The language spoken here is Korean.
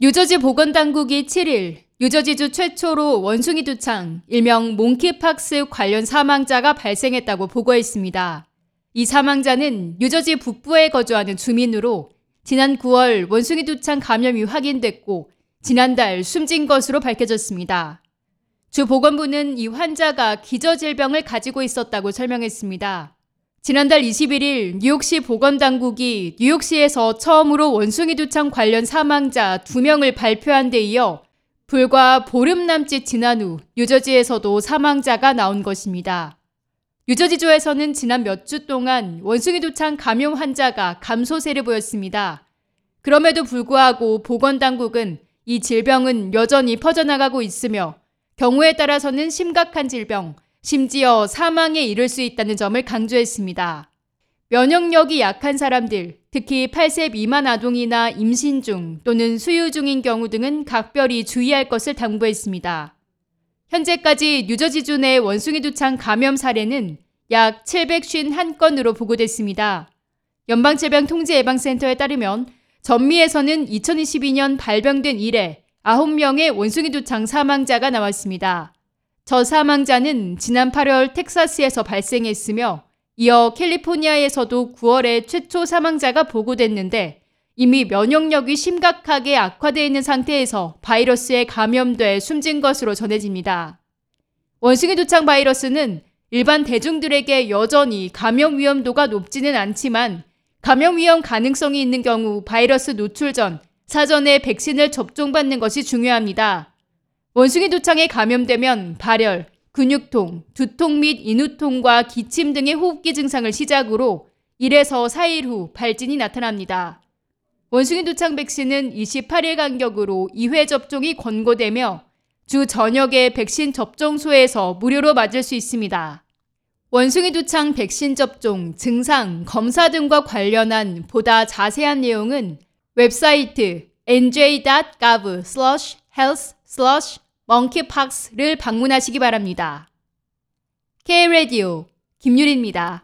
뉴저지 보건당국이 7일 뉴저지주 최초로 원숭이 두창, 일명 몽키팍스 관련 사망자가 발생했다고 보고했습니다. 이 사망자는 뉴저지 북부에 거주하는 주민으로 지난 9월 원숭이 두창 감염이 확인됐고 지난달 숨진 것으로 밝혀졌습니다. 주 보건부는 이 환자가 기저질병을 가지고 있었다고 설명했습니다. 지난달 21일 뉴욕시 보건당국이 뉴욕시에서 처음으로 원숭이 두창 관련 사망자 2명을 발표한 데 이어 불과 보름 남짓 지난 후 뉴저지에서도 사망자가 나온 것입니다. 뉴저지주에서는 지난 몇 주 동안 원숭이 두창 감염 환자가 감소세를 보였습니다. 그럼에도 불구하고 보건당국은 이 질병은 여전히 퍼져나가고 있으며 경우에 따라서는 심각한 질병, 심지어 사망에 이를 수 있다는 점을 강조했습니다. 면역력이 약한 사람들, 특히 8세 미만 아동이나 임신 중 또는 수유 중인 경우 등은 각별히 주의할 것을 당부했습니다. 현재까지 뉴저지주 내 원숭이 두창 감염 사례는 약 751건으로 보고됐습니다. 연방질병통제예방센터에 따르면 전미에서는 2022년 발병된 이래 9명의 원숭이 두창 사망자가 나왔습니다. 저 사망자는 지난 8월 텍사스에서 발생했으며 이어 캘리포니아에서도 9월에 최초 사망자가 보고됐는데 이미 면역력이 심각하게 악화되어 있는 상태에서 바이러스에 감염돼 숨진 것으로 전해집니다. 원숭이 두창 바이러스는 일반 대중들에게 여전히 감염 위험도가 높지는 않지만 감염 위험 가능성이 있는 경우 바이러스 노출 전 사전에 백신을 접종받는 것이 중요합니다. 원숭이 두창에 감염되면 발열, 근육통, 두통 및 인후통과 기침 등의 호흡기 증상을 시작으로 1에서 4일 후 발진이 나타납니다. 원숭이 두창 백신은 28일 간격으로 2회 접종이 권고되며 주 저녁에 백신 접종소에서 무료로 맞을 수 있습니다. 원숭이 두창 백신 접종, 증상, 검사 등과 관련한 보다 자세한 내용은 웹사이트 nj.gov/health/ monkeypox를 방문하시기 바랍니다. K-Radio 김유리입니다.